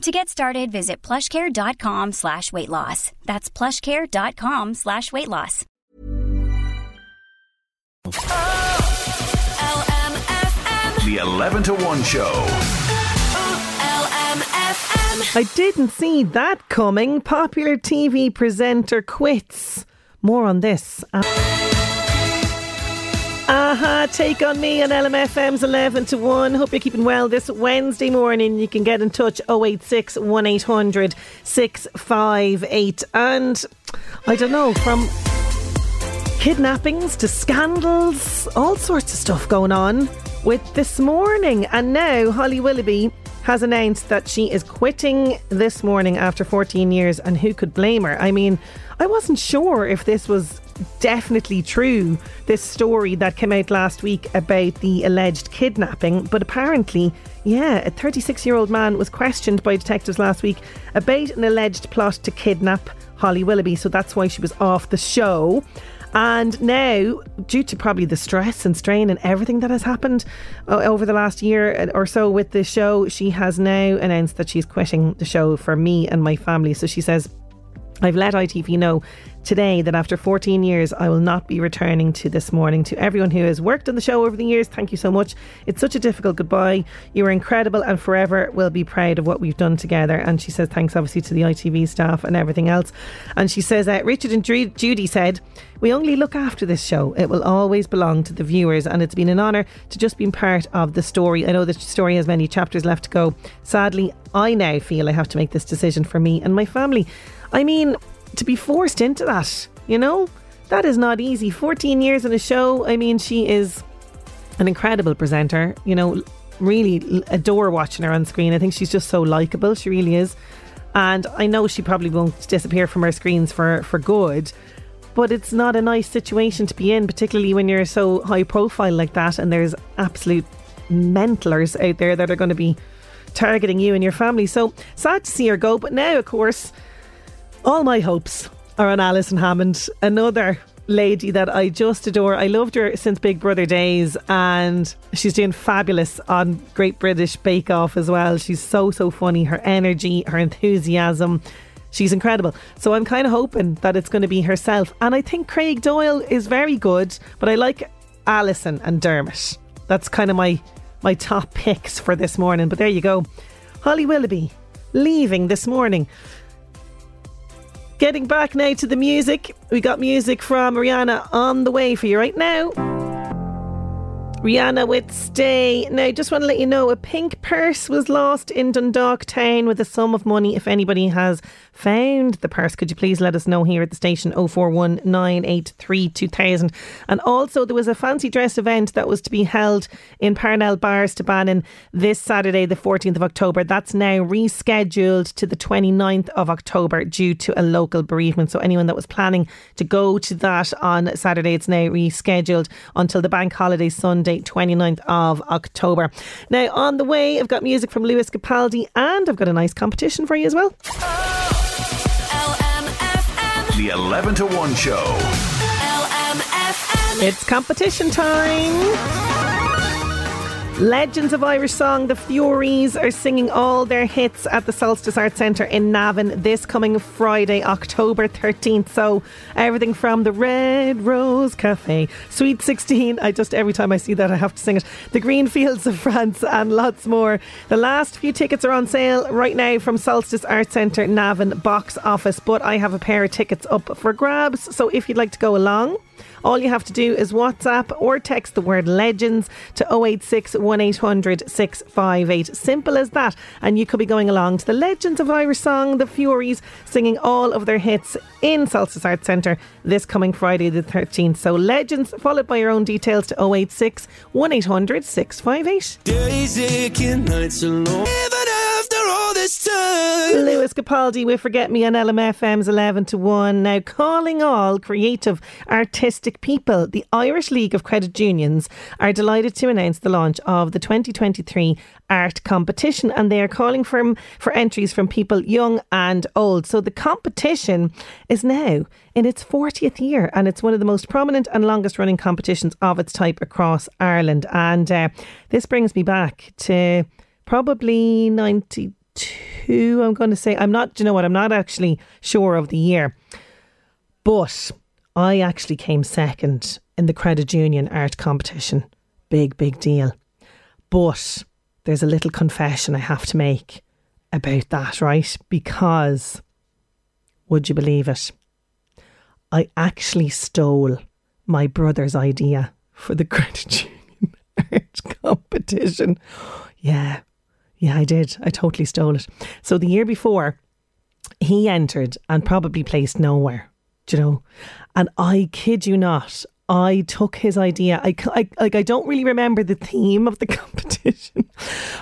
To get started, visit plushcare.com slash weight loss. That's plushcare.com slash weight loss. The 11 to 1 show. I didn't see that coming. Popular TV presenter quits. More on this. Aha, take on me on LMFM's 11 to 1. Hope you're keeping well this Wednesday morning. You can get in touch 086 1800 658. And I don't know, from kidnappings to scandals, all sorts of stuff going on with this morning. And now Holly Willoughby has announced that she is quitting this morning after 14 years. And who could blame her? I mean, I wasn't sure if this was definitely true, this story that came out last week about the alleged kidnapping. But apparently, yeah, a 36 year old man was questioned by detectives last week about an alleged plot to kidnap Holly Willoughby. So that's why she was off the show. And now, due to probably the stress and strain and everything that has happened uh, over the last year or so with the show, she has now announced that she's quitting the show for me and my family. So she says, I've let ITV know today that after 14 years, I will not be returning to this morning. To everyone who has worked on the show over the years, thank you so much. It's such a difficult goodbye. You were incredible and forever will be proud of what we've done together. And she says thanks obviously to the ITV staff and everything else. And she says, uh, Richard and Judy said, we only look after this show. It will always belong to the viewers, and it's been an honour to just be part of the story. I know the story has many chapters left to go. Sadly, I now feel I have to make this decision for me and my family. I mean, to be forced into that, you know, that is not easy. 14 years in a show. I mean, she is an incredible presenter. You know, really adore watching her on screen. I think she's just so likable. She really is. And I know she probably won't disappear from our screens for, for good. But it's not a nice situation to be in, particularly when you're so high profile like that and there's absolute mentalers out there that are going to be targeting you and your family. So sad to see her go. But now, of course, all my hopes are on Alison Hammond, another lady that I just adore. I loved her since Big Brother days, and she's doing fabulous on Great British Bake Off as well. She's so, so funny. Her energy, her enthusiasm. She's incredible. So I'm kind of hoping that it's going to be herself. And I think Craig Doyle is very good, but I like Alison and Dermot. That's kind of my my top picks for this morning. But there you go. Holly Willoughby leaving this morning. Getting back now to the music. We got music from Rihanna on the way for you right now. Rihanna with Stay. Now, just want to let you know a pink purse was lost in Dundalk town with a sum of money. If anybody has found the purse, could you please let us know here at the station 041 983 2000. And also, there was a fancy dress event that was to be held in Parnell Bar Stabannon this Saturday, the 14th of October. That's now rescheduled to the 29th of October due to a local bereavement. So, anyone that was planning to go to that on Saturday, it's now rescheduled until the bank holiday Sunday, 29th of October. Now, on the way, I've got music from Lewis Capaldi and I've got a nice competition for you as well. Ah. The 11 to 1 show. It's competition time. Legends of Irish Song, the Fureys are singing all their hits at the Solstice Arts Centre in Navan this coming Friday, October 13th. So, everything from the Red Rose Cafe, Sweet 16, I just, every time I see that, I have to sing it, the Green Fields of France, and lots more. The last few tickets are on sale right now from Solstice Arts Centre, Navan box office, but I have a pair of tickets up for grabs. So, if you'd like to go along, all you have to do is WhatsApp or text the word legends to 086 1800 658. Simple as that. And you could be going along to the Legends of Irish Song, the Fureys, singing all of their hits in Solstice Arts Centre this coming Friday the 13th. So Legends, followed by your own details to 086 1800 658. Aching, nights. Lewis Capaldi with Forget Me on LMFM's 11 to 1. Now, calling all creative, artistic people, the Irish League of Credit Unions are delighted to announce the launch of the 2023 art competition and they are calling for, for entries from people young and old. So the competition is now in its 40th year and it's one of the most prominent and longest running competitions of its type across Ireland. And uh, this brings me back to probably 92 I'm going to say. I'm not, you know what, I'm not actually sure of the year. But I actually came second in the credit union art competition. Big, big deal. But there's a little confession I have to make about that, right? Because, would you believe it? I actually stole my brother's idea for the credit union art competition. Yeah, yeah, I did. I totally stole it. So the year before, he entered and probably placed nowhere, do you know? And I kid you not, I took his idea. I, I, like I don't really remember the theme of the competition,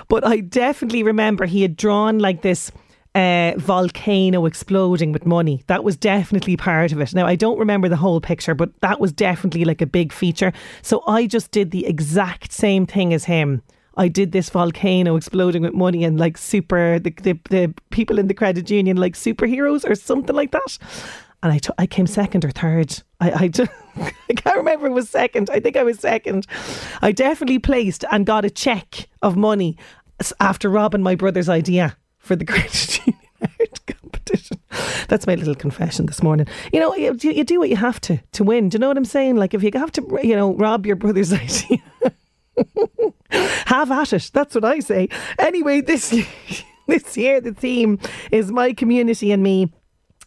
but I definitely remember he had drawn like this uh, volcano exploding with money. That was definitely part of it. Now I don't remember the whole picture, but that was definitely like a big feature. So I just did the exact same thing as him. I did this volcano exploding with money and like super the, the, the people in the credit union like superheroes or something like that. And I, t- I came second or third. I, I, can't remember it was second. I think I was second. I definitely placed and got a check of money after robbing my brother's idea for the credit union competition. That's my little confession this morning. You know, you, you do what you have to to win. Do you know what I'm saying? Like if you have to, you know, rob your brother's idea. Have at it. That's what I say. Anyway, this this year the theme is my community and me.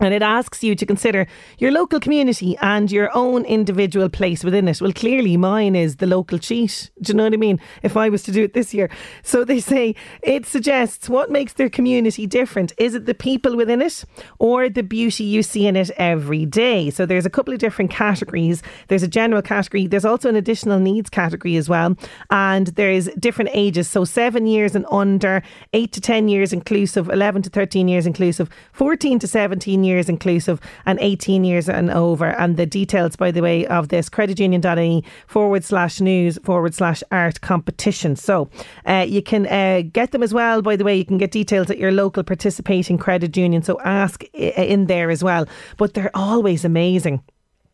And it asks you to consider your local community and your own individual place within it. Well, clearly mine is the local cheat. Do you know what I mean? If I was to do it this year. So they say it suggests what makes their community different. Is it the people within it or the beauty you see in it every day? So there's a couple of different categories. There's a general category. There's also an additional needs category as well. And there's different ages. So seven years and under, eight to 10 years inclusive, 11 to 13 years inclusive, 14 to 17 years years inclusive and 18 years and over. And the details, by the way, of this creditunion.ie forward slash news forward slash art competition. So uh, you can uh, get them as well. By the way, you can get details at your local participating credit union. So ask in there as well. But they're always amazing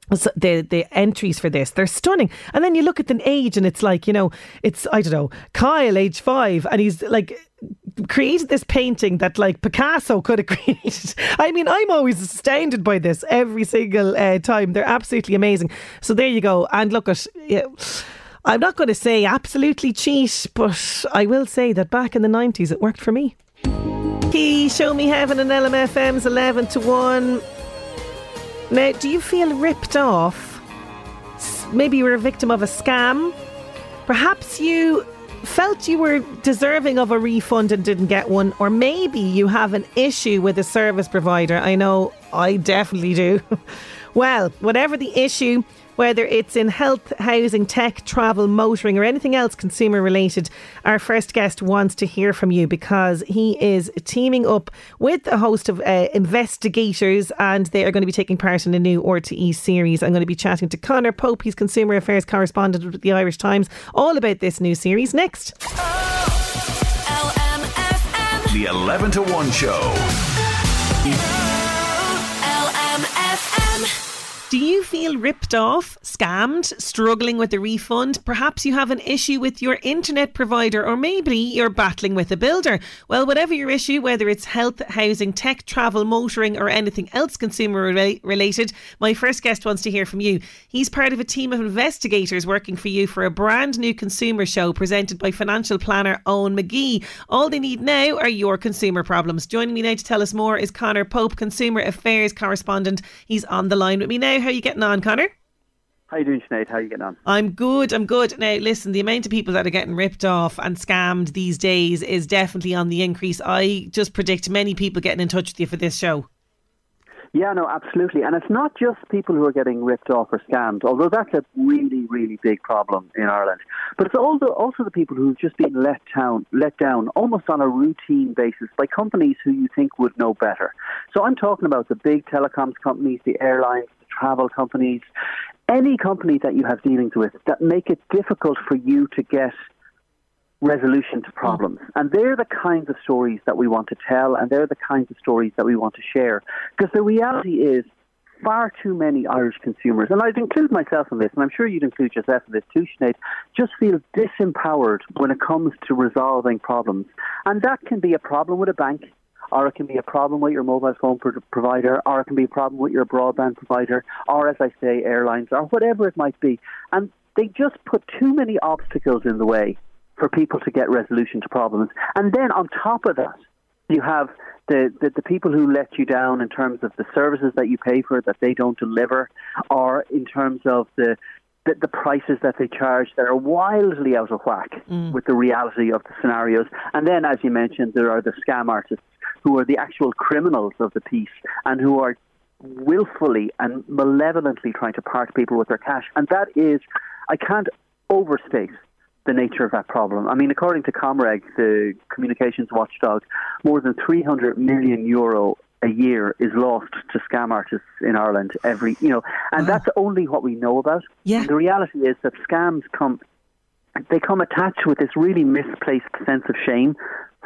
the the entries for this they're stunning and then you look at the age and it's like you know it's i don't know kyle age 5 and he's like created this painting that like Picasso could have created. I mean, I'm always astounded by this every single uh, time. They're absolutely amazing. So there you go. And look at. Yeah, I'm not going to say absolutely cheat, but I will say that back in the 90s it worked for me. He Show Me Heaven and LMFM's 11 to 1. Now, do you feel ripped off? Maybe you were a victim of a scam. Perhaps you felt you were deserving of a refund and didn't get one, or maybe you have an issue with a service provider. I know I definitely do. well, whatever the issue, whether it's in health, housing, tech, travel, motoring, or anything else consumer related, our first guest wants to hear from you because he is teaming up with a host of uh, investigators and they are going to be taking part in a new RTE series. I'm going to be chatting to Conor Pope, he's consumer affairs correspondent with the Irish Times, all about this new series next. Oh, the 11 to 1 show. Do you feel ripped off, scammed, struggling with a refund? Perhaps you have an issue with your internet provider, or maybe you're battling with a builder. Well, whatever your issue, whether it's health, housing, tech, travel, motoring, or anything else consumer related, my first guest wants to hear from you. He's part of a team of investigators working for you for a brand new consumer show presented by financial planner Eoin McGee. All they need now are your consumer problems. Joining me now to tell us more is Conor Pope, consumer affairs correspondent. He's on the line with me now. How are you getting on, Conor? How you doing, Sinead? How are you getting on? I'm good. I'm good. Now, listen, the amount of people that are getting ripped off and scammed these days is definitely on the increase. I just predict many people getting in touch with you for this show. Yeah, no, absolutely. And it's not just people who are getting ripped off or scammed, although that's a really, really big problem in Ireland. But it's also also the people who've just been let down, let down almost on a routine basis by companies who you think would know better. So I'm talking about the big telecoms companies, the airlines, travel companies, any company that you have dealings with that make it difficult for you to get resolution to problems. Hmm. And they're the kinds of stories that we want to tell, and they're the kinds of stories that we want to share. Because the reality is, far too many Irish consumers, and I'd include myself in this, and I'm sure you'd include yourself in this too, Sinead, just feel disempowered when it comes to resolving problems. And that can be a problem with a bank, or it can be a problem with your mobile phone provider, or it can be a problem with your broadband provider, or, as I say, airlines, or whatever it might be. And they just put too many obstacles in the way for people to get resolution to problems. And then on top of that, you have the, the, the, people who let you down in terms of the services that you pay for that they don't deliver, or in terms of the the, the prices that they charge that are wildly out of whack mm. with the reality of the scenarios. And then, as you mentioned, there are the scam artists who are the actual criminals of the piece and who are willfully and malevolently trying to part people with their cash. And that is, I can't overstate the nature of that problem. I mean, according to ComReg, the communications watchdog, more than 300 million euro a year is lost to scam artists in Ireland every, you know, and wow. that's only what we know about. Yeah. the reality is that scams come, they come attached with this really misplaced sense of shame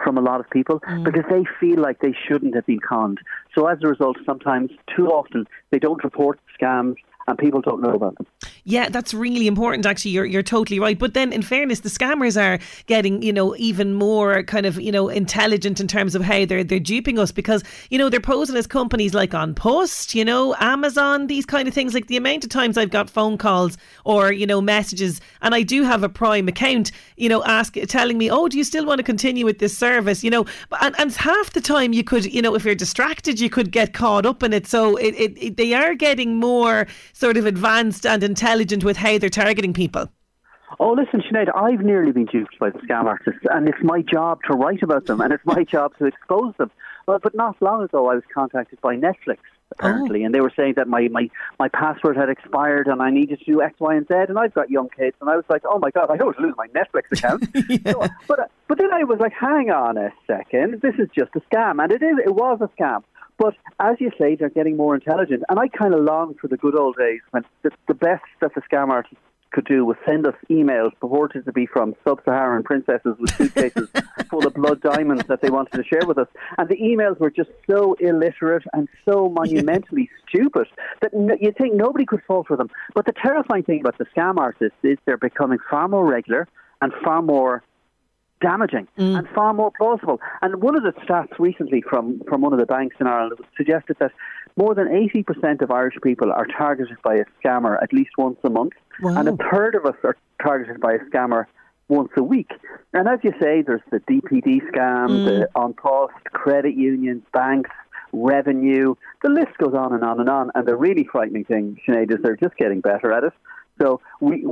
from a lot of people mm. because they feel like they shouldn't have been conned. So as a result, sometimes, too often, they don't report scams and people don't know about them. Yeah, that's really important. Actually, you're you're totally right. But then, in fairness, the scammers are getting you know even more kind of you know intelligent in terms of how they're they're duping us because you know they're posing as companies like An Post, you know, Amazon, these kind of things. Like the amount of times I've got phone calls or you know messages, and I do have a Prime account, you know, ask telling me, oh, do you still want to continue with this service? You know, and, and half the time you could, you know, if you're distracted, you could get caught up in it. So it, it, it they are getting more sort of advanced and intelligent with how they're targeting people? Oh, listen, Sinead, I've nearly been duped by the scam artists, and it's my job to write about them, and it's my job to expose them. But, but not long ago, I was contacted by Netflix, apparently, oh. and they were saying that my, my, my password had expired and I needed to do X, Y, and Z, and I've got young kids, and I was like, oh my God, I don't lose my Netflix account. yeah. so, but, but then I was like, hang on a second, this is just a scam, and it is, it was a scam. But as you say, they're getting more intelligent. And I kind of long for the good old days when the, the best that the scam artists could do was send us emails purported to be from sub-Saharan princesses with suitcases full of blood diamonds that they wanted to share with us. And the emails were just so illiterate and so monumentally stupid that n- you'd think nobody could fall for them. But the terrifying thing about the scam artists is they're becoming far more regular and far more damaging mm. and far more plausible. And one of the stats recently from, from one of the banks in Ireland suggested that more than 80% of Irish people are targeted by a scammer at least once a month, wow. and a third of us are targeted by a scammer once a week. And as you say, there's the DPD scam, mm. the An Post, credit unions, banks, revenue. The list goes on and on and on. And the really frightening thing, Sinead, is they're just getting better at it. So we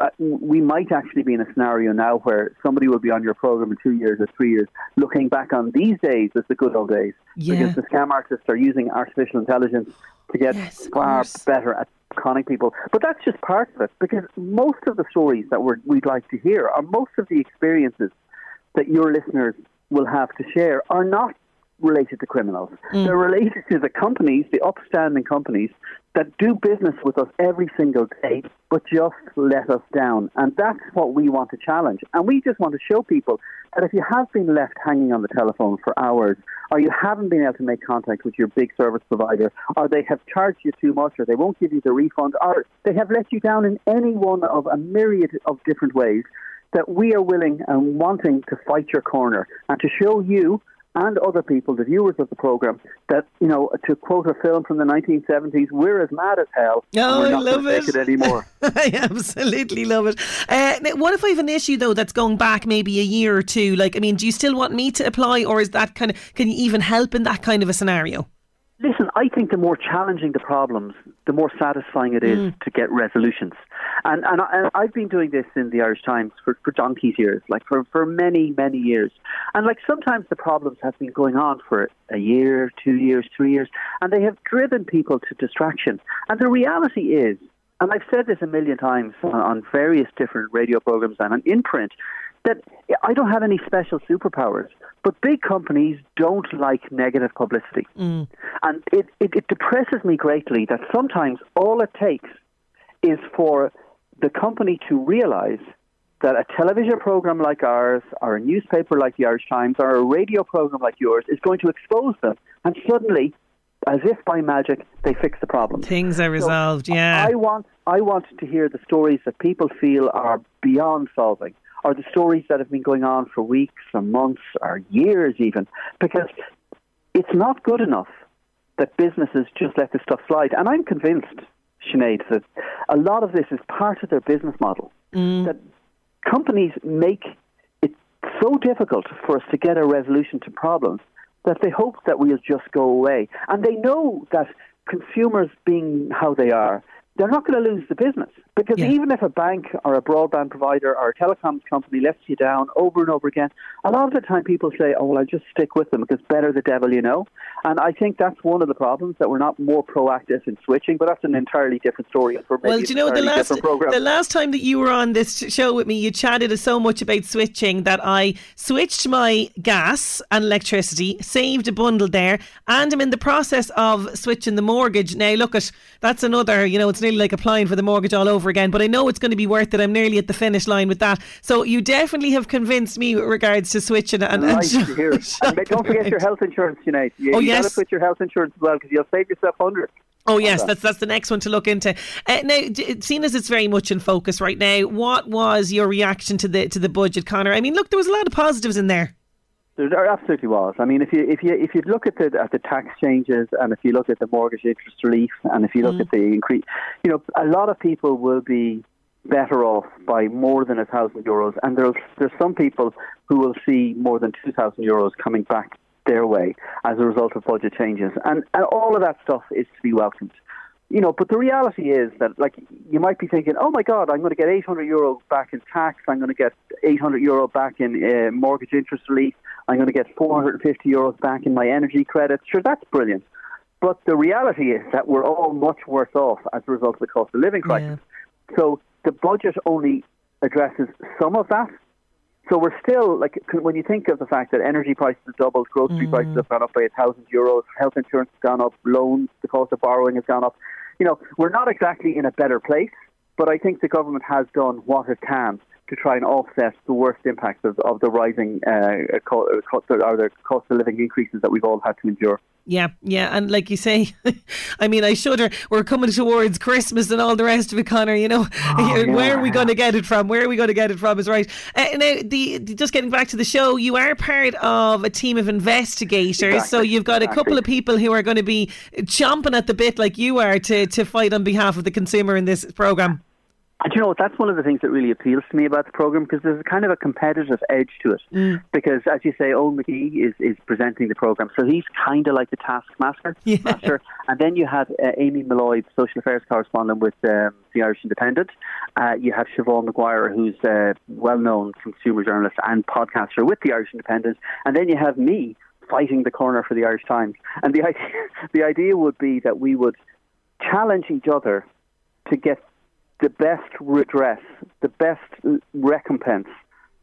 uh, we might actually be in a scenario now where somebody will be on your program in two years or three years, looking back on these days as the good old days, yeah. because the scam artists are using artificial intelligence to get yes, far better at conning people. But that's just part of it, because most of the stories that we would like to hear, or most of the experiences that your listeners will have to share, are not related to criminals. Mm. They're related to the companies, the upstanding companies that do business with us every single day, but just let us down. And that's what we want to challenge. And we just want to show people that if you have been left hanging on the telephone for hours, or you haven't been able to make contact with your big service provider, or they have charged you too much, or they won't give you the refund, or they have let you down in any one of a myriad of different ways, that we are willing and wanting to fight your corner and to show you and other people, the viewers of the program, that you know, to quote a film from the 1970s, we're as mad as hell. Oh, we're I not love it. it. anymore. I absolutely love it. Uh, what if I have an issue though that's going back maybe a year or two? Like, I mean, do you still want me to apply, or is that kind of can you even help in that kind of a scenario? Listen, I think the more challenging the problems, the more satisfying it is mm. to get resolutions. And, and, I, have been doing this in the Irish Times for, for donkey's years, like for, for many, many years. And like sometimes the problems have been going on for a year, two years, three years, and they have driven people to distraction. And the reality is, and I've said this a million times on, on various different radio programs and in print, that I don't have any special superpowers, but big companies don't like negative publicity. Mm. And it, it, it depresses me greatly that sometimes all it takes is for the company to realize that a television program like ours, or a newspaper like the Irish Times, or a radio program like yours is going to expose them, and suddenly, as if by magic, they fix the problem. Things are resolved. So yeah, I want I want to hear the stories that people feel are beyond solving or the stories that have been going on for weeks or months or years even, because it's not good enough that businesses just let this stuff slide. And I'm convinced, Sinead, that a lot of this is part of their business model. Mm. That companies make it so difficult for us to get a resolution to problems that they hope that we'll just go away. And they know that consumers being how they are, they're not going to lose the business. Because yeah. even if a bank or a broadband provider or a telecoms company lets you down over and over again, a lot of the time people say, oh, well, I'll just stick with them because better the devil you know. And I think that's one of the problems that we're not more proactive in switching, but that's an entirely different story. For well, do you know, the last, the last time that you were on this show with me, you chatted so much about switching that I switched my gas and electricity, saved a bundle there, and I'm in the process of switching the mortgage. Now, look at that's another, you know, it's nearly like applying for the mortgage all over over again. But I know it's going to be worth it. I'm nearly at the finish line with that. So you definitely have convinced me with regards to switching. And, and and don't forget your health insurance, Sinead. You, oh, you yes. got to put your health insurance as well because you'll save yourself hundreds. Oh yes, that's that's the next one to look into. Uh, now, seeing as it's very much in focus right now, what was your reaction to the to the budget, Conor? I mean, look, there was a lot of positives in there. There absolutely was. I mean, if you if you if you look at the at the tax changes and if you look at the mortgage interest relief and if you look mm. at the increase, you know, a lot of people will be better off by more than a thousand euros, and there's there's some people who will see more than two thousand euros coming back their way as a result of budget changes, and and all of that stuff is to be welcomed. You know, but the reality is that, like, you might be thinking, "Oh my God, I'm going to get 800 euros back in tax. I'm going to get 800 euro back in uh, mortgage interest relief. I'm going to get 450 euros back in my energy credits." Sure, that's brilliant. But the reality is that we're all much worse off as a result of the cost of living crisis. Yeah. So the budget only addresses some of that. So we're still like when you think of the fact that energy prices have doubled, grocery mm. prices have gone up by a thousand euros, health insurance has gone up, loans, the cost of borrowing has gone up. You know, we're not exactly in a better place, but I think the government has done what it can to try and offset the worst impacts of, of the rising uh, co- co- or the cost of living increases that we've all had to endure. Yeah, yeah, and like you say, I mean, I shudder. We're coming towards Christmas and all the rest of it, Conor. You know, oh, yeah. where are we going to get it from? Where are we going to get it from? Is right. Uh, now, the just getting back to the show, you are part of a team of investigators, exactly. so you've got exactly. a couple of people who are going to be chomping at the bit, like you are, to to fight on behalf of the consumer in this program. And you know, that's one of the things that really appeals to me about the program because there's kind of a competitive edge to it. Mm. Because, as you say, Eoin McGee is, is presenting the program, so he's kind of like the taskmaster. Yeah. Master. And then you have uh, Amy Molloy, social affairs correspondent with um, the Irish Independent. Uh, you have Siobhan McGuire, who's a well-known consumer journalist and podcaster with the Irish Independent. And then you have me fighting the corner for the Irish Times. And the idea, the idea would be that we would challenge each other to get the best redress, the best recompense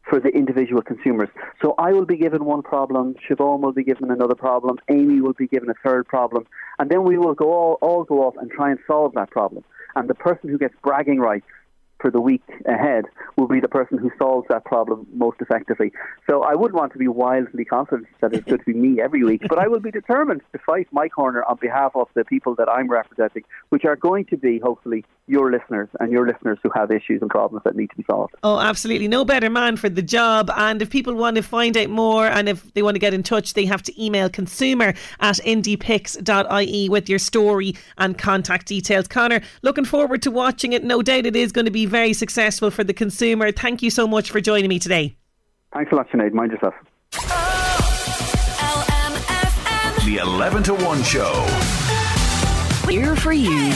for the individual consumers. So I will be given one problem, Siobhan will be given another problem, Amy will be given a third problem, and then we will go all, all go off and try and solve that problem. And the person who gets bragging rights for the week ahead will be the person who solves that problem most effectively. So I wouldn't want to be wildly confident that it's going to be me every week, but I will be determined to fight my corner on behalf of the people that I'm representing, which are going to be hopefully your listeners and your listeners who have issues and problems that need to be solved. Oh, absolutely. No better man for the job. And if people want to find out more and if they want to get in touch, they have to email consumer at indiepics.ie with your story and contact details. Conor, looking forward to watching it. No doubt it is going to be very successful for the consumer. Thank you so much for joining me today. Thanks a lot, Sinead. Mind yourself. The 11 to 1 show. Here for you.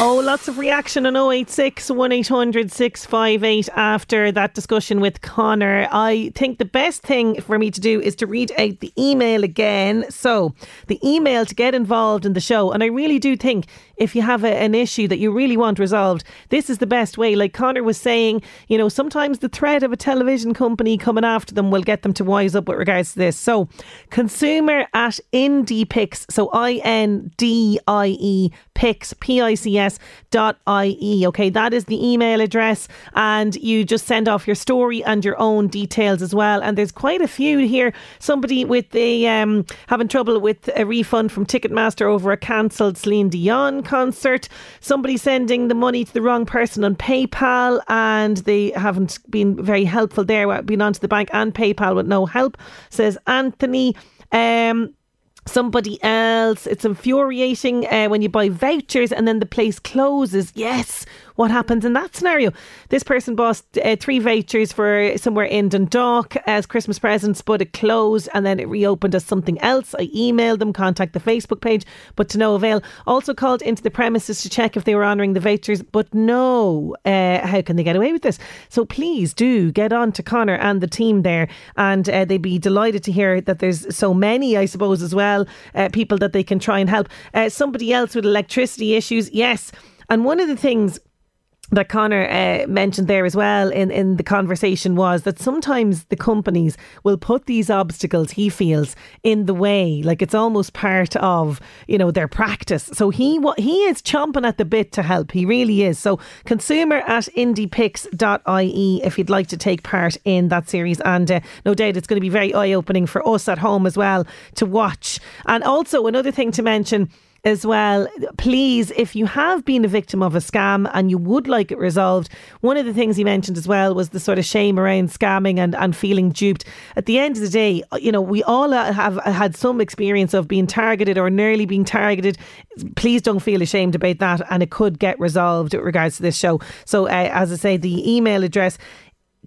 Oh, lots of reaction on 086 1800 658 after that discussion with Conor. I think the best thing for me to do is to read out the email again. So, the email to get involved in the show, and I really do think if you have a, an issue that you really want resolved, this is the best way. Like Conor was saying, you know, sometimes the threat of a television company coming after them will get them to wise up with regards to this. So, consumer at IndiePics, so I N D I E Pics, P I C S dot I E. Okay, that is the email address, and you just send off your story and your own details as well. And there's quite a few here. Somebody with the um, having trouble with a refund from Ticketmaster over a cancelled Celine Dion concert. Somebody sending the money to the wrong person on PayPal, and they haven't been very helpful there. Been onto the bank and PayPal with no help, says Anthony. Um, somebody else. It's infuriating uh, when you buy vouchers and then the place closes. Yes, what happens in that scenario? This person bought uh, three vouchers for somewhere in Dundalk as Christmas presents, but it closed and then it reopened as something else. I emailed them, contact the Facebook page, but to no avail. Also called into the premises to check if they were honouring the vouchers, but no. Uh, how can they get away with this? So please do get on to Conor and the team there, and uh, they'd be delighted to hear that there's so many, I suppose, as well, uh, people that they can try and help. Uh, somebody else with electricity issues, yes. And one of the things that Conor uh, mentioned there as well in, in the conversation was that sometimes the companies will put these obstacles he feels in the way. Like it's almost part of you know their practice. So he what he is chomping at the bit to help. He really is. So consumer at indiepics.ie if you'd like to take part in that series. And uh, no doubt it's going to be very eye-opening for us at home as well to watch. And also another thing to mention as well. Please, if you have been a victim of a scam and you would like it resolved, one of the things he mentioned as well was the sort of shame around scamming and, and feeling duped. At the end of the day, you know, we all have had some experience of being targeted or nearly being targeted. Please don't feel ashamed about that, and it could get resolved with regards to this show. So, uh, as I say, the email address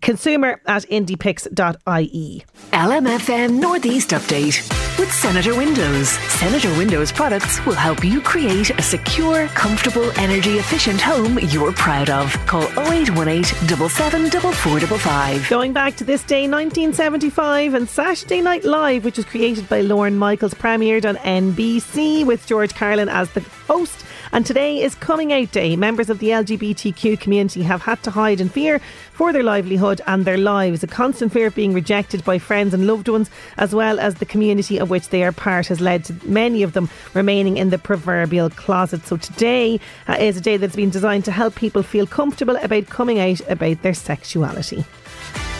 consumer at indiepics.ie. LMFM Northeast Update with Senator Windows. Senator Windows products will help you create a secure, comfortable, energy efficient home you're proud of. Call 0818 774455. Going back to this day, 1975, and Saturday Night Live, which was created by Lorne Michaels, premiered on NBC with George Carlin as the host. And today is Coming Out Day. Members of the LGBTQ community have had to hide in fear for their livelihood and their lives. A constant fear of being rejected by friends and loved ones, as well as the community of which they are part, has led to many of them remaining in the proverbial closet. So today uh, is a day that's been designed to help people feel comfortable about coming out about their sexuality.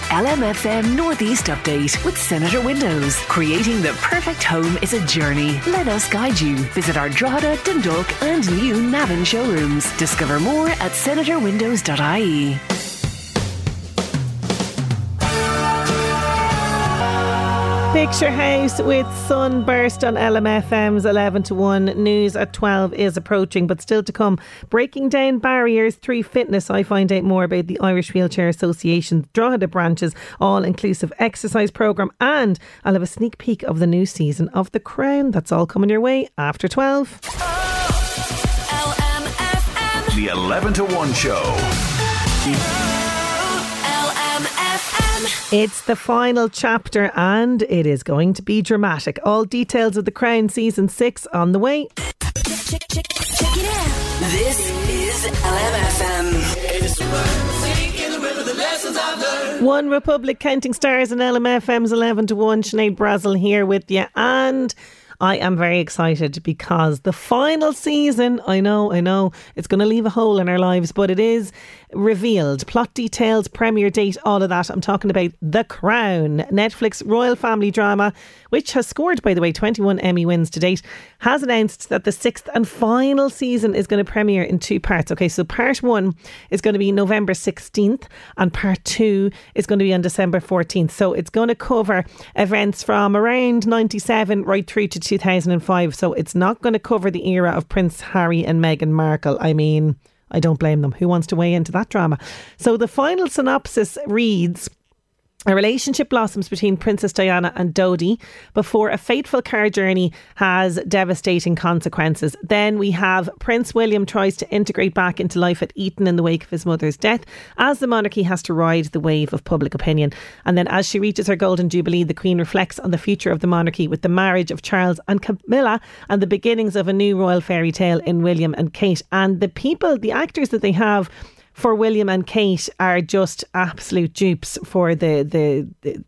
LMFM Northeast Update with Senator Windows. Creating the perfect home is a journey. Let us guide you. Visit our Drogheda, Dundalk, and new Navan showrooms. Discover more at senatorwindows.ie. Picture House with Sunburst on LMFM's 11 to 1. News at 12 is approaching, but still to come. Breaking down barriers through fitness. I find out more about the Irish Wheelchair Association Drogheda branches all inclusive exercise programme, and I'll have a sneak peek of the new season of The Crown. That's all coming your way after 12. The 11 to 1 show. It's the final chapter and it is going to be dramatic. All details of The Crown season 6 on the way. Check, check, check it out. This is LMFM. OneRepublic counting stars and LMFM's 11 to 1. Sinead Brazel here with you. And I am very excited because the final season, I know, I know, it's going to leave a hole in our lives, but it is revealed. Plot details, premiere date, all of that. I'm talking about The Crown, Netflix royal family drama, which has scored, by the way, 21 Emmy wins to date, has announced that the sixth and final season is going to premiere in two parts. Okay, so part one is going to be November 16th, and part two is going to be on December 14th. So it's going to cover events from around 97 right through to 2005. So it's not going to cover the era of Prince Harry and Meghan Markle. I mean, I don't blame them. Who wants to weigh into that drama? So the final synopsis reads. A relationship blossoms between Princess Diana and Dodi before a fateful car journey has devastating consequences. Then we have Prince William tries to integrate back into life at Eton in the wake of his mother's death as the monarchy has to ride the wave of public opinion. And then as she reaches her golden jubilee, the Queen reflects on the future of the monarchy with the marriage of Charles and Camilla and the beginnings of a new royal fairy tale in William and Kate. And the people, the actors that they have for William and Kate are just absolute dupes for the the, the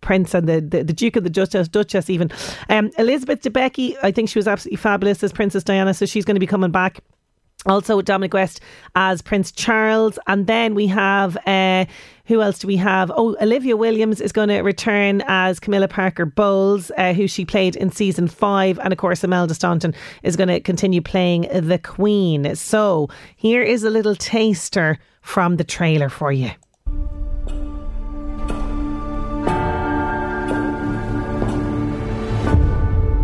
Prince and the, the, the, Duke of the Duchess, Duchess even. Um, Elizabeth Debicki, I think she was absolutely fabulous as Princess Diana, so she's going to be coming back. Also, Dominic West as Prince Charles. And then we have, uh, who else do we have? Oh, Olivia Williams is going to return as Camilla Parker Bowles, uh, who she played in season five. And of course, Imelda Staunton is going to continue playing the Queen. So here is a little taster from the trailer for you.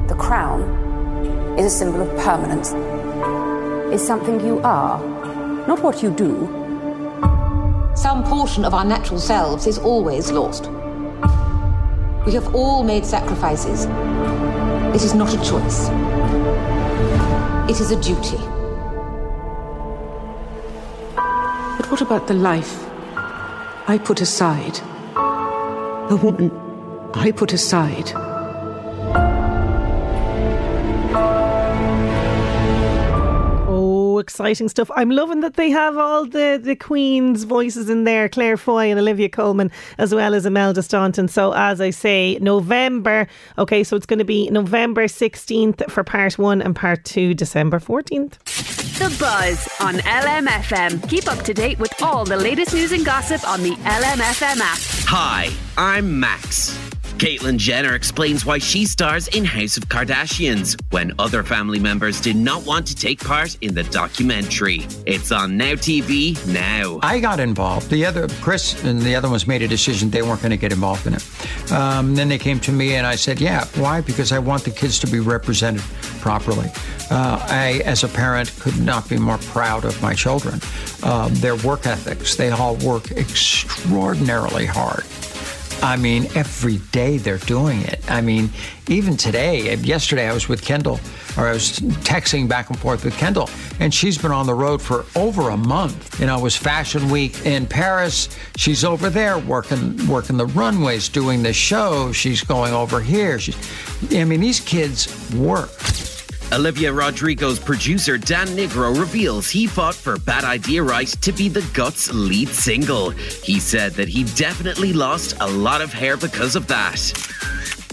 The crown is a symbol of permanence is something you are, not what you do. Some portion of our natural selves is always lost. We have all made sacrifices. It is not a choice. It is a duty. But what about the life I put aside? The woman I put aside? Exciting stuff. I'm loving that they have all the, the Queen's voices in there Claire Foy and Olivia Colman, as well as Imelda Staunton. So, as I say, November, okay, so it's going to be November 16th for part one and part two, December 14th. The Buzz on LMFM. Keep up to date with all the latest news and gossip on the LMFM app. Hi, I'm Max. Caitlyn Jenner explains why she stars in House of Kardashians when other family members did not want to take part in the documentary. It's on Now TV now. I got involved. The other, Kris and the other ones made a decision they weren't going to get involved in it. Um, then they came to me and I said, Yeah, why? Because I want the kids to be represented properly. Uh, I, as a parent, could not be more proud of my children. Um, their work ethics, they all work extraordinarily hard. I mean, every day they're doing it. I mean, even today, yesterday I was with Kendall, or I was texting back and forth with Kendall, and she's been on the road for over a month. You know, it was Fashion Week in Paris. She's over there working working the runways, doing the show. She's going over here. She's, I mean, these kids work. Olivia Rodrigo's producer Dan Nigro reveals he fought for Bad Idea Right to be the Guts lead single. He said that he definitely lost a lot of hair because of that.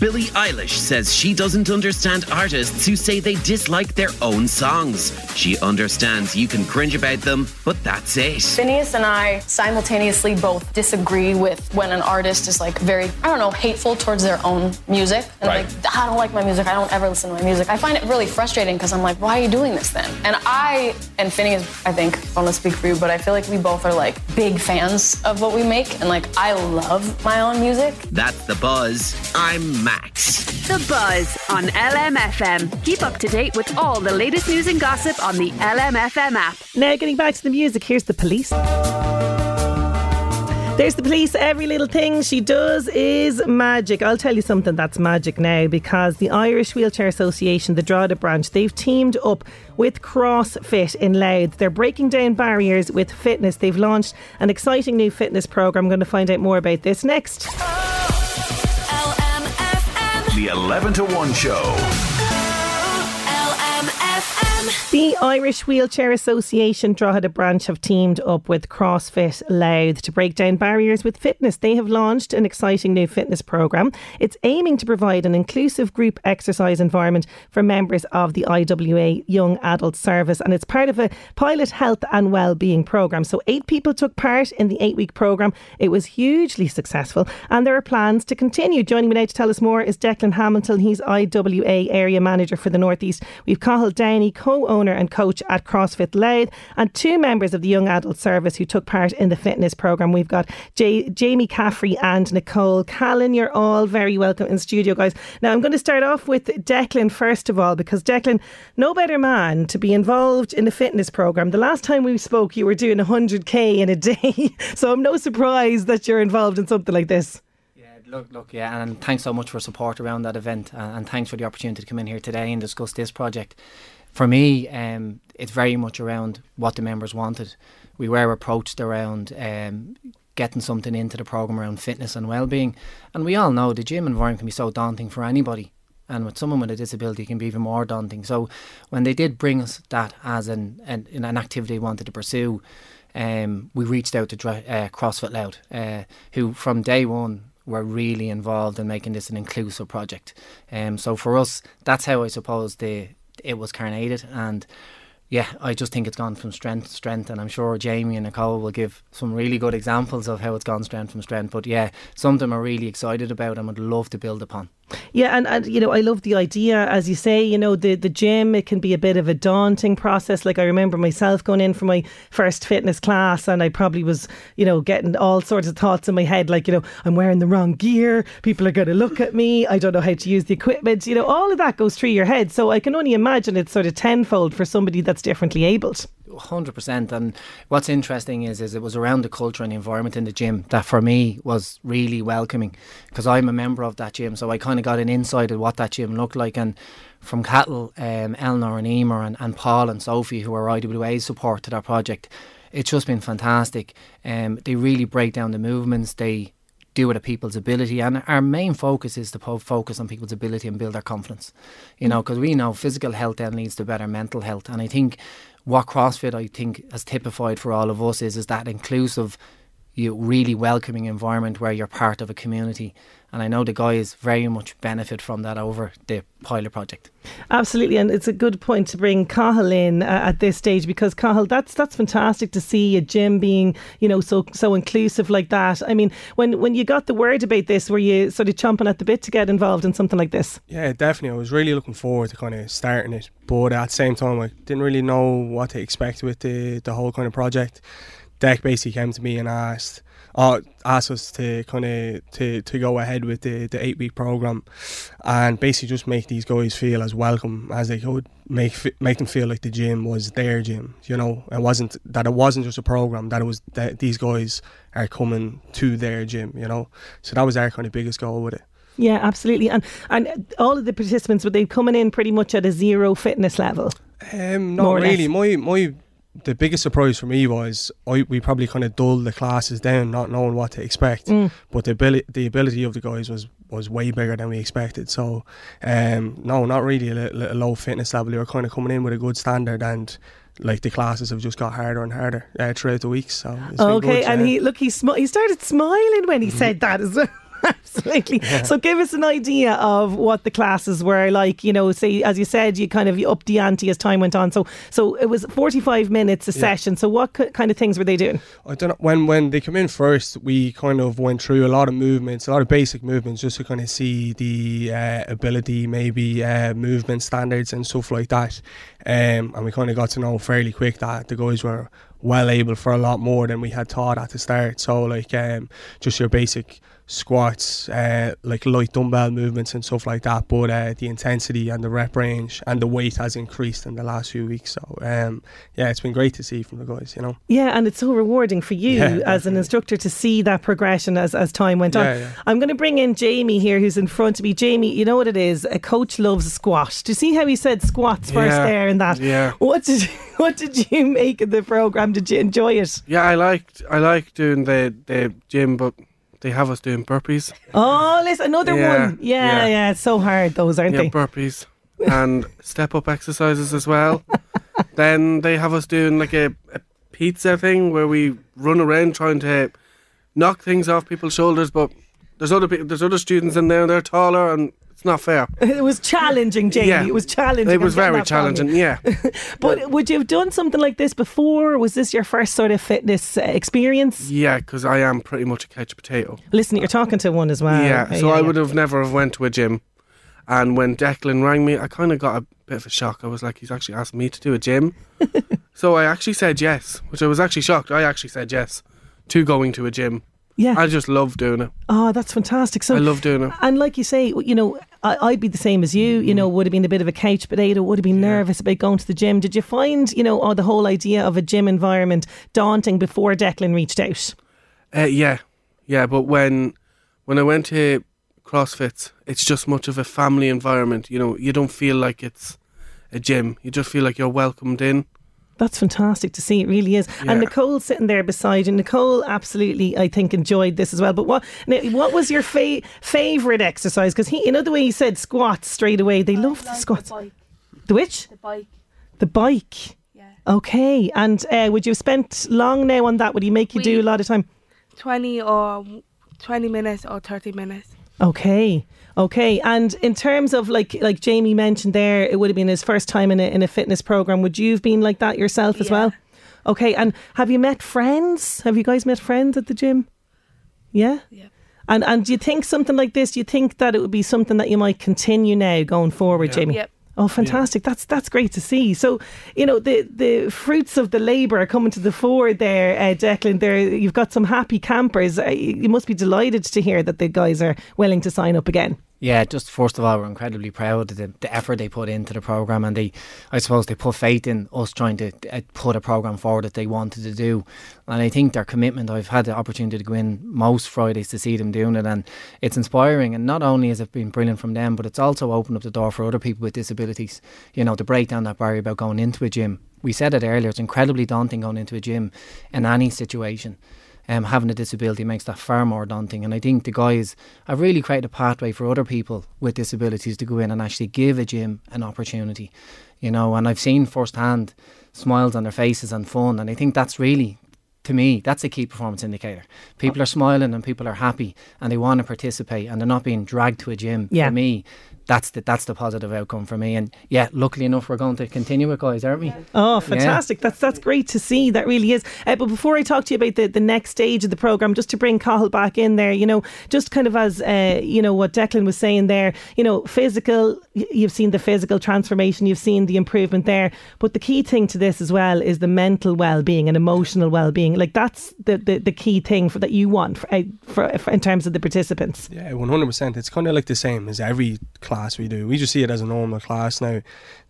Billie Eilish says she doesn't understand artists who say they dislike their own songs. She understands you can cringe about them, but that's it. Finneas and I simultaneously both disagree with when an artist is like very, I don't know, hateful towards their own music. And right. like, I don't like my music. I don't ever listen to my music. I find it really frustrating because I'm like, why are you doing this then? And I, and Finneas, I think, I want to speak for you, but I feel like we both are like big fans of what we make. And like, I love my own music. That's the buzz. I'm Max. The Buzz on LMFM. Keep up to date with all the latest news and gossip on the LMFM app. Now, getting back to the music, here's the police. There's the police. Every little thing she does is magic. I'll tell you something that's magic now because the Irish Wheelchair Association, the Drogheda branch, they've teamed up with CrossFit in Louth. They're breaking down barriers with fitness. They've launched an exciting new fitness program. I'm going to find out more about this next. The 11 to 1 show. The Irish Wheelchair Association Drogheda branch have teamed up with CrossFit Louth to break down barriers with fitness. They have launched an exciting new fitness programme. It's aiming to provide an inclusive group exercise environment for members of the IWA Young Adult Service and it's part of a pilot health and well-being programme. So eight people took part in the eight-week programme. It was hugely successful and there are plans to continue. Joining me now to tell us more is Declan Hamilton. He's IWA Area Manager for the Northeast. We've Cathal Downey, co-owner and coach at CrossFit Louth, and two members of the Young Adult Service who took part in the fitness programme. We've got Jamie Caffrey and Nicole Callan. You're all very welcome in studio, guys. Now, I'm going to start off with Declan first of all, because Declan, no better man to be involved in a fitness programme. The last time we spoke, you were doing 100k in a day, so I'm no surprise that you're involved in something like this. Yeah, look, look, yeah, and thanks so much for support around that event, and thanks for the opportunity to come in here today and discuss this project for me, um, it's very much around what the members wanted. We were approached around um, getting something into the program around fitness and well-being, and we all know the gym environment can be so daunting for anybody, and with someone with a disability, it can be even more daunting. So, when they did bring us that as an an, an activity they wanted to pursue, um, we reached out to uh, CrossFit Louth, uh, who from day one were really involved in making this an inclusive project. Um, so for us, that's how I suppose the it was carnated and yeah, I just think it's gone from strength to strength, and I'm sure Jamie and Nicole will give some really good examples of how it's gone strength from strength. But yeah, something I'm really excited about and would love to build upon. Yeah, and, and you know, I love the idea, as you say, you know, the, the gym, it can be a bit of a daunting process. Like I remember myself going in for my first fitness class and I probably was, you know, getting all sorts of thoughts in my head, like, you know, I'm wearing the wrong gear, people are going to look at me, I don't know how to use the equipment, you know, all of that goes through your head. So I can only imagine it's sort of tenfold for somebody that's differently abled hundred percent. And what's interesting is, is it was around the culture and the environment in the gym that for me was really welcoming because I'm a member of that gym, so I kind of got an insight of what that gym looked like. And from Cathal, um, Eleanor and Emer and, and Paul and Sophie, who are IWA's support to that project, it's just been fantastic. Um, they really break down the movements. They do with a people's ability and our main focus is to focus on people's ability and build their confidence you know because we know physical health then leads to better mental health and i think what CrossFit I think has typified for all of us is is that inclusive, you really welcoming environment where you're part of a community and I know the guys very much benefit from that over the pilot project. Absolutely, and it's a good point to bring Cathal in uh, at this stage because Cathal, that's that's fantastic to see a gym being you know so so inclusive like that. I mean, when when you got the word about this, were you sort of chomping at the bit to get involved in something like this? Yeah, definitely. I was really looking forward to kind of starting it, but at the same time, I didn't really know what to expect with the the whole kind of project. Dec basically came to me and asked uh, asked us to kind of to, to go ahead with the, the eight week program and basically just make these guys feel as welcome as they could make make them feel like the gym was their gym you know? It wasn't that it wasn't just a program that it was that these guys are coming to their gym you know? So that was our kind of biggest goal with it. Yeah absolutely. And and all of the participants were they coming in pretty much at a zero fitness level? Um not really. My my the biggest surprise for me was I, we probably kind of dulled the classes down, not knowing what to expect. Mm. But the ability, the ability of the guys was was way bigger than we expected. So, um, no, not really a, a low fitness level. They were kind of coming in with a good standard and like the classes have just got harder and harder uh, throughout the weeks. So okay, good, and he look he sm- he started smiling when he mm-hmm. said that as well. Absolutely. Yeah. So give us an idea of what the classes were like. You know, say as you said, you kind of you upped the ante as time went on. So so it was forty five minutes a yeah. session. So what kind of things were they doing? I don't know. When when they come in first, we kind of went through a lot of movements, a lot of basic movements, just to kind of see the uh, ability, maybe uh, movement standards and stuff like that. Um, and we kind of got to know fairly quick that the guys were well able for a lot more than we had thought at the start. So like um, just your basic squats, uh, like light dumbbell movements and stuff like that. But uh, the intensity and the rep range and the weight has increased in the last few weeks. So um, yeah, it's been great to see from the guys. You know. Yeah, and it's so rewarding for you yeah, as an instructor to see that progression as as time went on. Yeah, yeah. I'm going to bring in Jamie here, who's in front of me. Jamie, you know what it is? A coach loves a squat. Do you see how he said squats first there and that? Yeah. What did what did you make of the program? Did you enjoy it? Yeah, I liked I liked doing the the gym, but they have us doing burpees. Oh, listen, another yeah, one. Yeah, yeah, yeah, It's so hard, those, aren't yeah, they? burpees. and step up exercises as well. then they have us doing like a, a pizza thing where we run around trying to knock things off people's shoulders, but there's other people, there's other students in there, they're taller, and it's not fair. It was challenging, Jamie. Yeah. It was challenging. It was very challenging. Yeah, But would you have done something like this before? Was this your first sort of fitness uh, experience? yeah, because I am pretty much a couch potato. Listen, you're talking to one as well. yeah, so I yeah. would have never have went to a gym. And when Declan rang me, I kind of got a bit of a shock. I was like, he's actually asked me to do a gym. so I actually said yes, which I was actually shocked. I actually said yes to going to a gym. Yeah. I just love doing it. Oh, that's fantastic. So I love doing it. And like you say, you know, I, I'd be the same as you. You know, Mm. would have been a bit of a couch potato. Would have been nervous about going to the gym. Did you find, you know, oh, the whole idea of a gym environment daunting before Declan reached out? Uh, yeah, yeah. But when when I went to CrossFit, it's just much of a family environment. You know, you don't feel like it's a gym. You just feel like you're welcomed in. That's fantastic to see. It really is. Yeah. And Nicole's sitting there beside you. Nicole absolutely, I think, enjoyed this as well. But what now, what was your fa- favourite exercise? Because he, you know, the way he said squats straight away. They love the squats. The which? The bike. The bike. Yeah. Okay. And uh, would you have spent long now on that? Would he make you do a lot of time? 20 or 20 minutes or 30 minutes. Okay. Okay. And in terms of like like Jamie mentioned there, it would have been his first time in a in a fitness program. Would you have been like that yourself as well? Okay. And have you met friends? Have you guys met friends at the gym? Yeah. Yeah. And and do you think something like this? Do you think that it would be something that you might continue now going forward, Yeah. Jamie? Yep. Oh, fantastic! That's that's great to see. So, you know, the the fruits of the labour are coming to the fore there, uh, Declan. There, you've got some happy campers. Uh, you must be delighted to hear that the guys are willing to sign up again. Yeah, just first of all, we're incredibly proud of the, the effort they put into the program, and they, I suppose, they put faith in us trying to uh, put a program forward that they wanted to do. And I think their commitment. I've had the opportunity to go in most Fridays to see them doing it, and it's inspiring. And not only has it been brilliant from them, but it's also opened up the door for other people with disabilities. You know, to break down that barrier about going into a gym. We said it earlier; it's incredibly daunting going into a gym in any situation um, having a disability makes that far more daunting. And I think the guys have really created a pathway for other people with disabilities to go in and actually give a gym an opportunity, you know. And I've seen firsthand smiles on their faces and fun, and I think that's really. To me, that's a key performance indicator. People are smiling and people are happy and they want to participate and they're not being dragged to a gym. Yeah. For me, that's the that's the positive outcome for me. And yeah, luckily enough, we're going to continue it, guys, aren't we? Oh, Yeah. fantastic! That's that's great to see. That really is. Uh, but before I talk to you about the, the next stage of the program, just to bring Cathal back in there, you know, just kind of as uh, you know what Declan was saying there, you know, physical. You've seen the physical transformation, you've seen the improvement there. But the key thing to this as well is the mental well-being and emotional well-being. Like that's the the, the key thing for that you want for, uh, for, for in terms of the participants. Yeah, one hundred percent. It's kind of like the same as every class we do. We just see it as a normal class now.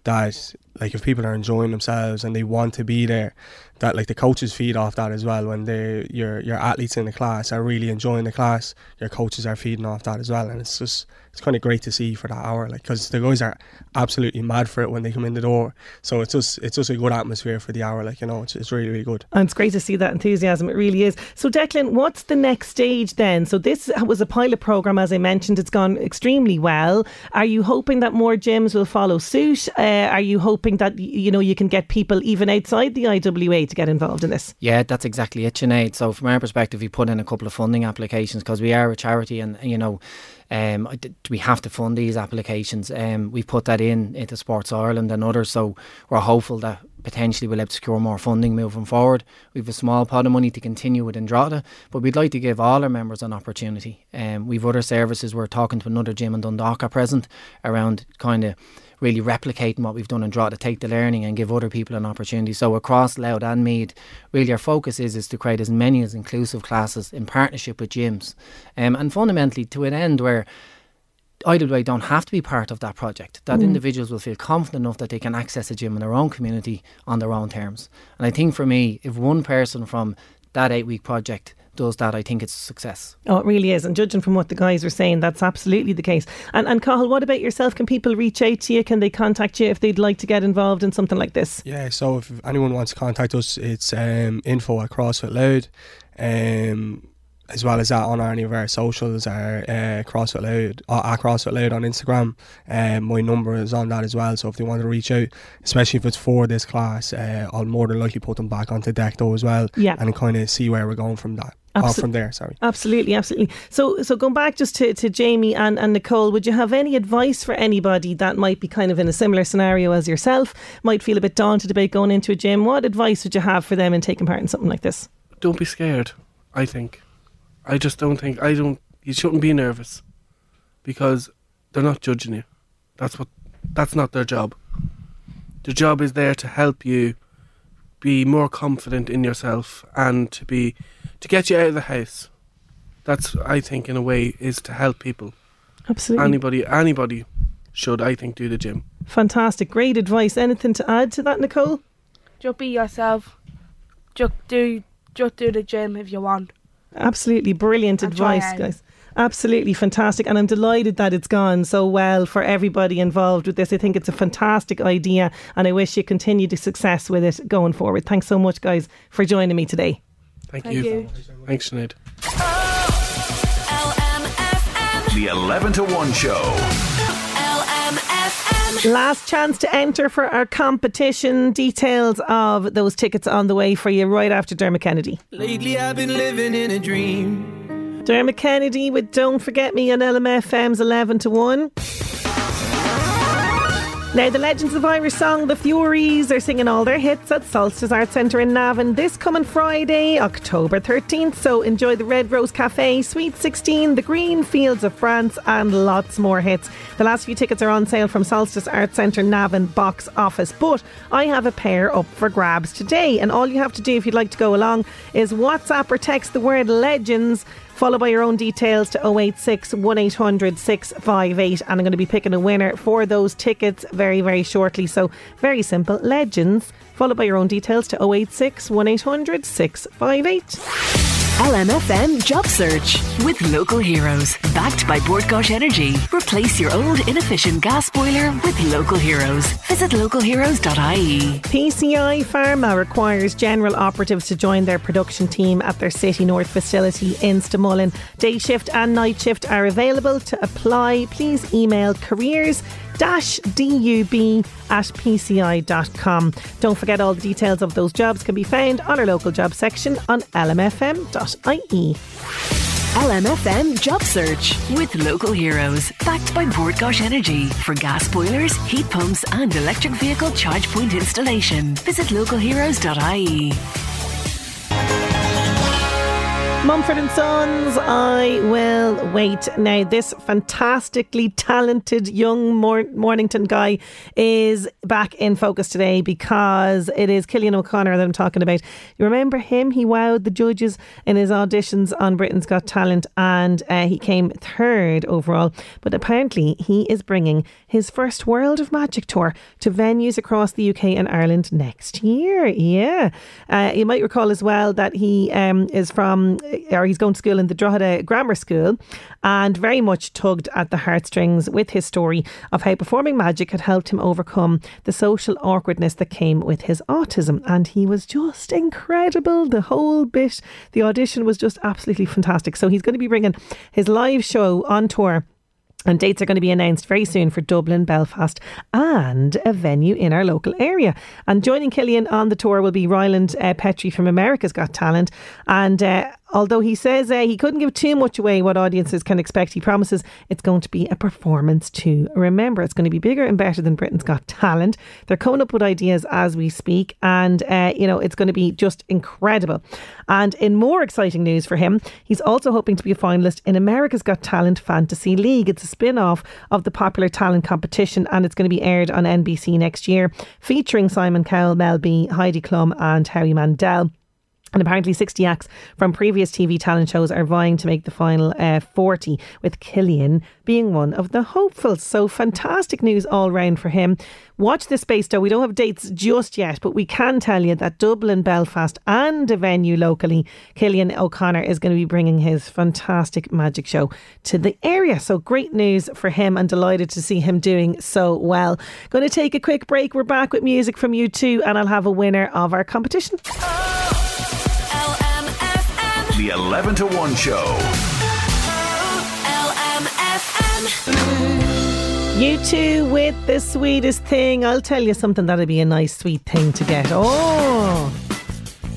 That like if people are enjoying themselves and they want to be there, that like the coaches feed off that as well. When they your your athletes in the class are really enjoying the class, your coaches are feeding off that as well. And it's just it's kind of great to see for that hour, like because the guys are absolutely mad for it when they come in the door. So it's just it's just a good atmosphere for the hour. Like you know, it's it's really really good. And it's great to see that enthusiasm. It really is. So, Declan, what's the next stage then? So, this was a pilot program, as I mentioned. It's gone extremely well. Are you hoping that more gyms will follow suit? Uh, are you hoping that you know you can get people even outside the IWA to get involved in this? Yeah, that's exactly it, Sinead. So from our perspective, we put in a couple of funding applications because we are a charity, and you know, um, we have to fund these applications. Um, we put that in into Sports Ireland and others, so we're hopeful that potentially we'll have to secure more funding moving forward. We've a small pot of money to continue with Drogheda, but we'd like to give all our members an opportunity. Um, we've other services. We're talking to another gym in Dundalk at present around kind of really replicating what we've done in Drogheda, take the learning and give other people an opportunity. So across Louth and Meath, really our focus is is to create as many as inclusive classes in partnership with gyms, um, and fundamentally to an end where IWA don't have to be part of that project. That Mm. individuals will feel confident enough that they can access a gym in their own community on their own terms. And I think for me, if one person from that eight week project does that, I think it's a success. Oh, it really is. And judging from what the guys are saying, that's absolutely the case. And and Cathal, what about yourself? Can people reach out to you? Can they contact you if they'd like to get involved in something like this? Yeah, so if anyone wants to contact us, it's um, info at CrossFit Louth. Um, as well as that on any of our socials are uh, CrossFit Louth, uh, at CrossFit Louth on Instagram. Um, my number is on that as well. So if they want to reach out, especially if it's for this class, uh, I'll more than likely put them back onto Dec though as well. Yeah. And kind of see where we're going from that. Oh, from there, sorry. Absolutely, absolutely. So, so going back just to, to Jamie and, and Nicole, would you have any advice for anybody that might be kind of in a similar scenario as yourself, might feel a bit daunted about going into a gym? What advice would you have for them in taking part in something like this? Don't be scared. I think. I just don't think. I don't. You shouldn't be nervous, because they're not judging you. That's what. That's not their job. Their job is there to help you be more confident in yourself and to be to get you out of the house. That's I think in a way is to help people. Absolutely. Anybody anybody should I think do the gym. Fantastic, great advice. Anything to add to that, Nicole? Just be yourself. Just do just do the gym if you want. Absolutely brilliant And try advice, guys. Absolutely fantastic, and I'm delighted that it's gone so well for everybody involved with this. I think it's a fantastic idea, and I wish you continued success with it going forward. Thanks so much, guys, for joining me today. Thank, Thank you. you. Thanks, Sinead. The 11 to 1 show. Last chance to enter for our competition. Details of those tickets on the way for you right after Dermot Kennedy. Lately I've been living in a dream. Dermot Kennedy with Don't Forget Me on LMFM's 11 to 1. Now, the Legends of Irish Song, The Fureys, are singing all their hits at Solstice Art Centre in Navan this coming Friday, October 13th. So enjoy the Red Rose Cafe, Sweet 16, the Green Fields of France, and lots more hits. The last few tickets are on sale from Solstice Art Centre Navan box office. But I have a pair up for grabs today, and all you have to do if you'd like to go along is WhatsApp or text the word Legends followed by your own details to 086 1800 658. And I'm going to be picking a winner for those tickets very, very shortly. So, very simple Legends, followed by your own details to 086 1800 658. LMFM Job Search with local heroes. Backed by Bord Gáis Energy. Replace your old inefficient gas boiler with local heroes. Visit localheroes.ie. PCI Pharma requires general operatives to join their production team at their City North facility in Stamullen. Day shift and night shift are available. To apply, please email careers dub at pci.com. Don't forget all the details of those jobs can be found on our local job section on lmfm.ie. LMFM Job Search with local heroes. Backed by Bord Gáis Energy for gas boilers, heat pumps, and electric vehicle charge point installation. Visit localheroes.ie. Mumford and Sons, I will wait. Now, this fantastically talented young Mor- Mornington guy is back in focus today because it is Cillian O'Connor that I'm talking about. You remember him? He wowed the judges in his auditions on Britain's Got Talent and uh, he came third overall. But apparently, he is bringing his first World of Magic tour to venues across the UK and Ireland next year. Yeah. Uh, you might recall as well that he um, is from or he's going to school in the Drogheda Grammar School and very much tugged at the heartstrings with his story of how performing magic had helped him overcome the social awkwardness that came with his autism. And he was just incredible. The whole bit, the audition was just absolutely fantastic. So he's going to be bringing his live show on tour. And dates are going to be announced very soon for Dublin, Belfast, and a venue in our local area. And joining Cillian on the tour will be Ryland uh, Petty from America's Got Talent. And uh, although he says uh, he couldn't give too much away what audiences can expect, he promises it's going to be a performance to Remember, it's going to be bigger and better than Britain's Got Talent. They're coming up with ideas as we speak, and uh, you know it's going to be just incredible. And in more exciting news for him, he's also hoping to be a finalist in America's Got Talent Fantasy League. It's a spin off of the popular talent competition, and it's going to be aired on NBC next year, featuring Simon Cowell, Mel B, Heidi Klum, and Harry Mandel. And apparently, 60 acts from previous TV talent shows are vying to make the final uh, 40, with Cillian being one of the hopefuls. So, fantastic news all round for him. Watch this space, though. We don't have dates just yet, but we can tell you that Dublin, Belfast, and a venue locally, Cillian O'Connor is going to be bringing his fantastic magic show to the area. So, great news for him and delighted to see him doing so well. Going to take a quick break. We're back with music from U2, and I'll have a winner of our competition. The The 11 to 1 Show. U2 with the sweetest thing. I'll tell you something that'd be a nice sweet thing to get. Oh,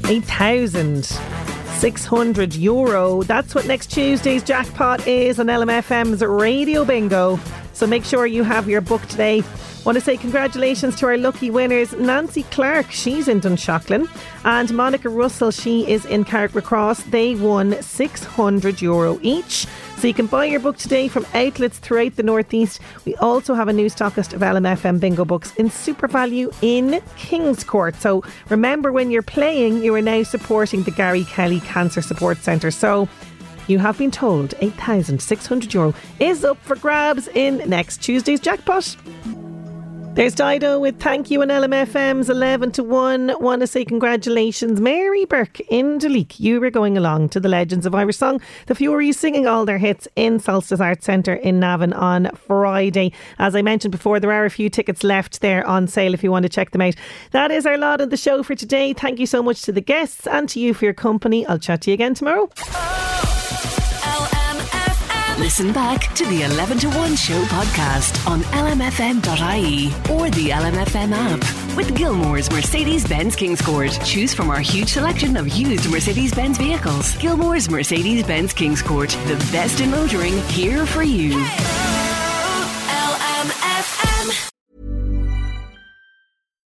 8,600 euro. That's what next Tuesday's jackpot is on LMFM's Radio Bingo. So make sure you have your book today. Want to say congratulations to our lucky winners Nancy Clark, she's in Dunshaughlin, and Monica Russell, she is in Carrickmacross. They won 600 euro each. So you can buy your book today from outlets throughout the Northeast. We also have a new stockist of LMFM bingo books in SuperValu in Kingscourt. So remember when you're playing, you are now supporting the Gary Kelly Cancer Support Centre. So you have been told 8,600 euro is up for grabs in next Tuesday's jackpot. There's Dido with Thank You and LMFM's 11 to 1. Want to say congratulations, Mary Burke in Duleek. You were going along to the Legends of Irish Song. The Fureys singing all their hits in Solstice Arts Centre in Navan on Friday. As I mentioned before, there are a few tickets left there on sale if you want to check them out. That is our lot of the show for today. Thank you so much to the guests and to you for your company. I'll chat to you again tomorrow. Oh. Listen back to the 11 to 1 show podcast on lmfm.ie or the LMFM app. With Gilmore's Mercedes Benz Kingscourt. Choose from our huge selection of used Mercedes Benz vehicles. Gilmore's Mercedes Benz Kingscourt. The best in motoring here for you.